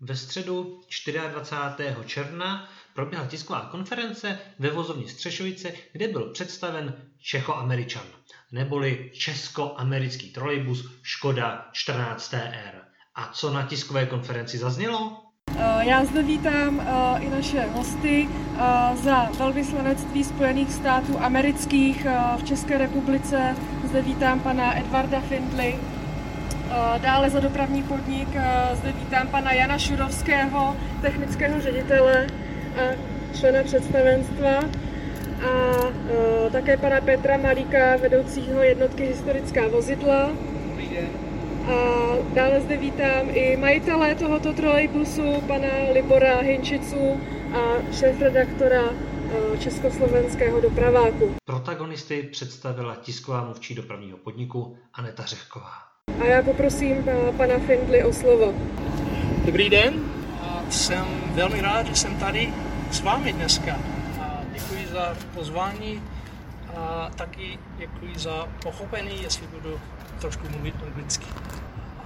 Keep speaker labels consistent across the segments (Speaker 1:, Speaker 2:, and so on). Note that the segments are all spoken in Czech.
Speaker 1: Ve středu 24. června proběhla tisková konference ve vozovně Střešovice, kde byl představen Čechoameričan, neboli česko-americký trolejbus Škoda 14TR. A co na tiskové konferenci zaznělo?
Speaker 2: Eh, já zde vítám eh, i naše hosty eh, za velvyslanectví Spojených států amerických v České republice. Zde vítám pana Edvarda Findley, Dále za dopravní podnik zde vítám pana Jana Šurovského, technického ředitele a člena představenstva a také pana Petra Malíka, vedoucího jednotky historická vozidla. A dále zde vítám i majitele tohoto trolejbusu, pana Libora Hinčicu a šéf-redaktora Československého dopraváku.
Speaker 1: Protagonisty představila tisková mluvčí dopravního podniku Aneta Řehková.
Speaker 2: A já poprosím pana Findley o slovo.
Speaker 3: Dobrý den, jsem velmi rád, že jsem tady s vámi dneska. Děkuji za pozvání a taky děkuji za pochopení, jestli budu trošku mluvit anglicky.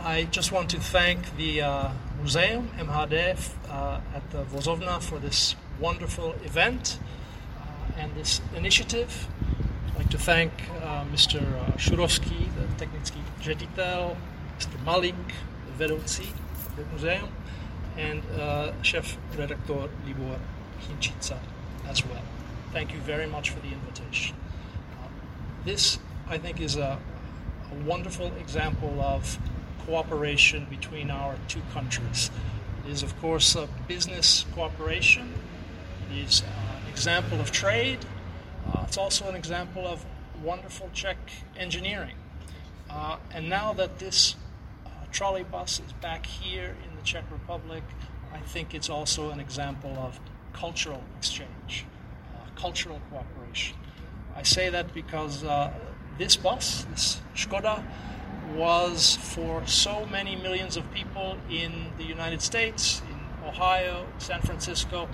Speaker 3: I just want to thank the uh, Museum MHD uh, at the Vozovna for this wonderful event uh, and this initiative. I'd like to thank uh, Mr. Uh, Shurovsky, the technický ředitel, Mr. Malik, vedoucí museum, and uh, chef Libor Hinčica as well. Thank you very much for the invitation. Uh, this, I think, is a, a, wonderful example of cooperation between our two countries. It is, of course, a business cooperation. It is uh, an example of trade. Uh, it's also an example of wonderful Czech engineering. Uh, and now that this uh, trolley bus is back here in the Czech Republic, I think it's also an example of cultural exchange, uh, cultural cooperation. I say that because uh, this bus, this Skoda, was for so many millions of people in the United States, in Ohio, San Francisco,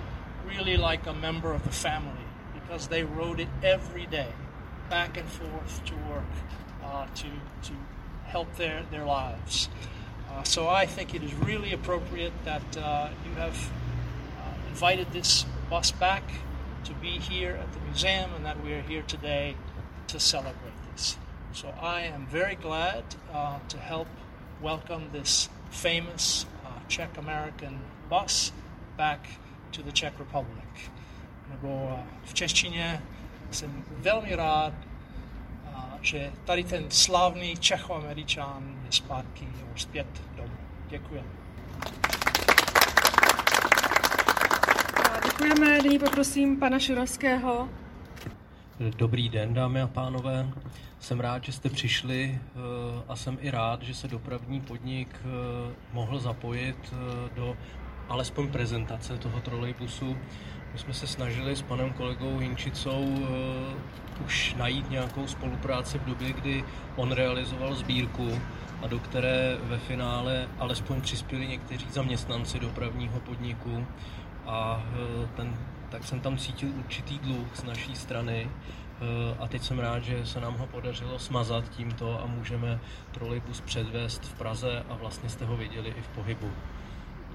Speaker 3: really like a member of the family because they rode it every day, back and forth to work, uh, to, to help their, their lives. Uh, so I think it is really appropriate that uh, you have uh, invited this bus back to be here at the museum and that we are here today to celebrate this. So I am very glad uh, to help welcome this famous uh, Czech American bus back to the Czech Republic. Nebo v češtině jsem velmi rád, že tady ten slavný Čechoameričan je zpátky zpět domů. Děkuji.
Speaker 2: Děkujeme. Nyní poprosím pana Šurovského.
Speaker 4: Dobrý den, dámy a pánové. Jsem rád, že jste přišli eh, a jsem i rád, že se dopravní podnik eh, mohl zapojit eh, do alespoň prezentace toho trolejbusu. My jsme se snažili s panem kolegou Hinčicou už najít nějakou spolupráci v době, kdy on realizoval sbírku a do které ve finále alespoň přispěli někteří zaměstnanci dopravního podniku a ten, tak jsem tam cítil určitý dluh z naší strany a teď jsem rád, že se nám ho podařilo smazat tímto a můžeme trolejbus předvést v Praze a vlastně jste ho viděli i v pohybu.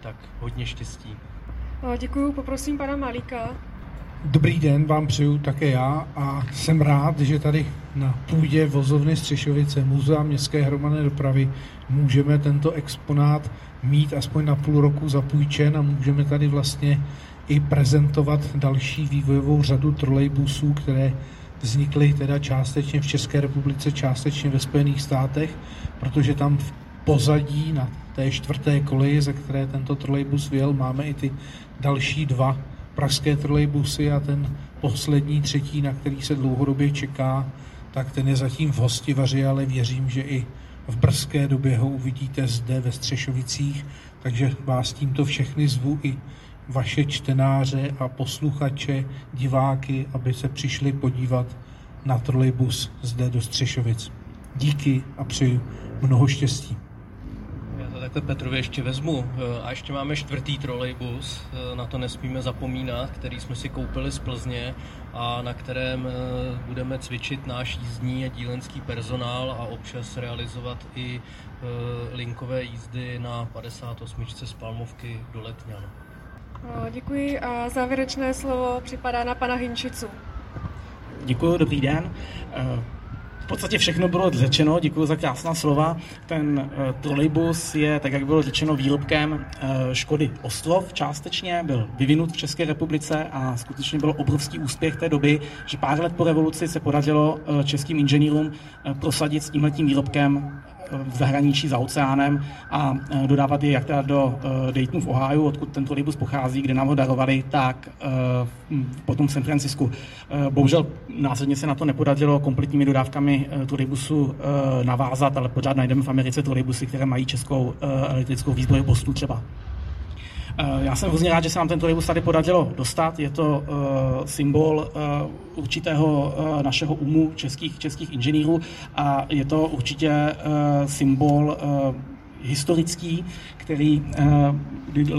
Speaker 4: Tak hodně štěstí.
Speaker 2: Děkuji, poprosím pana Malíka.
Speaker 5: Dobrý den vám přeju také já a jsem rád, že tady na půdě vozovny Střešovice Muzea městské hromadné dopravy můžeme tento exponát mít aspoň na půl roku zapůjčen a můžeme tady vlastně i prezentovat další vývojovou řadu trolejbusů, které vznikly teda částečně v České republice, částečně ve Spojených státech, protože tam v pozadí na té čtvrté koleji, ze které tento trolejbus vyjel, máme i ty další dva pražské trolejbusy a ten poslední, třetí, na který se dlouhodobě čeká, tak ten je zatím v Hostivaři, ale věřím, že i v brzké době ho uvidíte zde ve Střešovicích, takže vás tímto všechny zvu i vaše čtenáře a posluchače, diváky, aby se přišli podívat na trolejbus zde do Střešovic. Díky a přeju mnoho štěstí.
Speaker 4: Takhle Petrovi ještě vezmu. A ještě máme čtvrtý trolejbus, na to nesmíme zapomínat, který jsme si koupili z Plzně a na kterém budeme cvičit náš jízdní a dílenský personál a občas realizovat i linkové jízdy na 58. z Palmovky do Letňan.
Speaker 2: Děkuji a závěrečné slovo připadá na pana Hinčicu.
Speaker 6: Děkuji, dobrý den. V podstatě všechno bylo řečeno, děkuji za krásná slova. Ten uh, trolejbus je, tak jak bylo řečeno, výrobkem uh, Škody Ostrov částečně, byl vyvinut v České republice a skutečně byl obrovský úspěch té doby, že pár let po revoluci se podařilo uh, českým inženýrům prosadit s tímhletím výrobkem v zahraničí za oceánem a e, dodávat je jak teda do e, Daytonu v Ohio, odkud ten trolejbus pochází, kde nám ho darovali, tak e, potom v San Francisku. Bohužel následně se na to nepodařilo kompletními dodávkami trolejbusu navázat, ale pořád najdeme v Americe trolejbusy, které mají českou elektrickou výzbroj Bostu třeba. Eh, já jsem hrozně rád, že se nám tento trolejbus tady podařilo dostat. Je to uh, symbol uh, určitého uh, našeho umu českých, českých inženýrů a je to určitě uh, symbol uh, historický, který uh,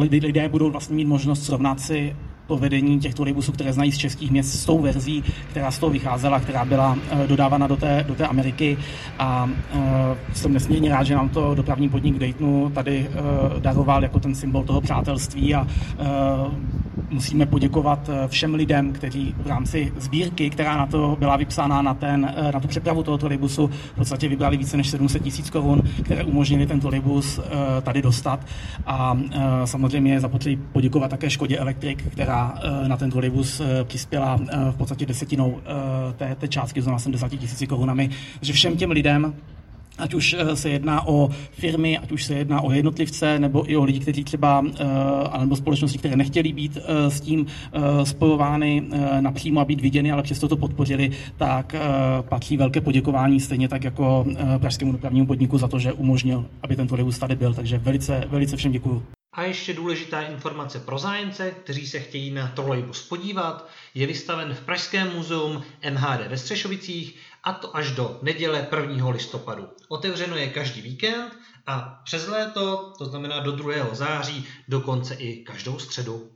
Speaker 6: lidé budou vlastně mít možnost srovnat si povedení těch trolejbusů, které znají z českých měst, s tou verzí, která z toho vycházela, která byla eh, dodávána do té, do té Ameriky. A uh, jsem nesmírně rád, že nám to dopravní podnik Daytonu tady uh, daroval jako ten symbol toho přátelství a musíme poděkovat všem lidem, kteří v rámci sbírky, která na to byla vypsána na, ten, na tu přepravu toho trolejbusu, v podstatě vybrali více než 700 tisíc korun, které umožnili ten trolejbus tady dostat. A samozřejmě zapotřebí poděkovat také Škodě Elektrik, která eh, na ten trolejbus eh, přispěla eh, v podstatě desetinou té, té částky, znamená 70 tisíci korunami. Takže všem těm lidem, ať už se jedná o firmy, ať už se jedná o jednotlivce, nebo i o lidi, kteří třeba, nebo společnosti, které nechtěli být s tím spojovány napřímo a být viděny, ale přesto to podpořili, tak patří velké poděkování, stejně tak jako Pražskému dopravnímu podniku za to, že umožnil, aby ten trolejbus tady byl. Takže velice, velice všem děkuju.
Speaker 1: A ještě důležitá informace pro zájemce, kteří se chtějí na trolejbus podívat, je vystaven v Pražském muzeum MHD ve Střešovicích a to až do neděle 1. listopadu. Otevřeno je každý víkend a přes léto, to znamená do 2. září, dokonce i každou středu.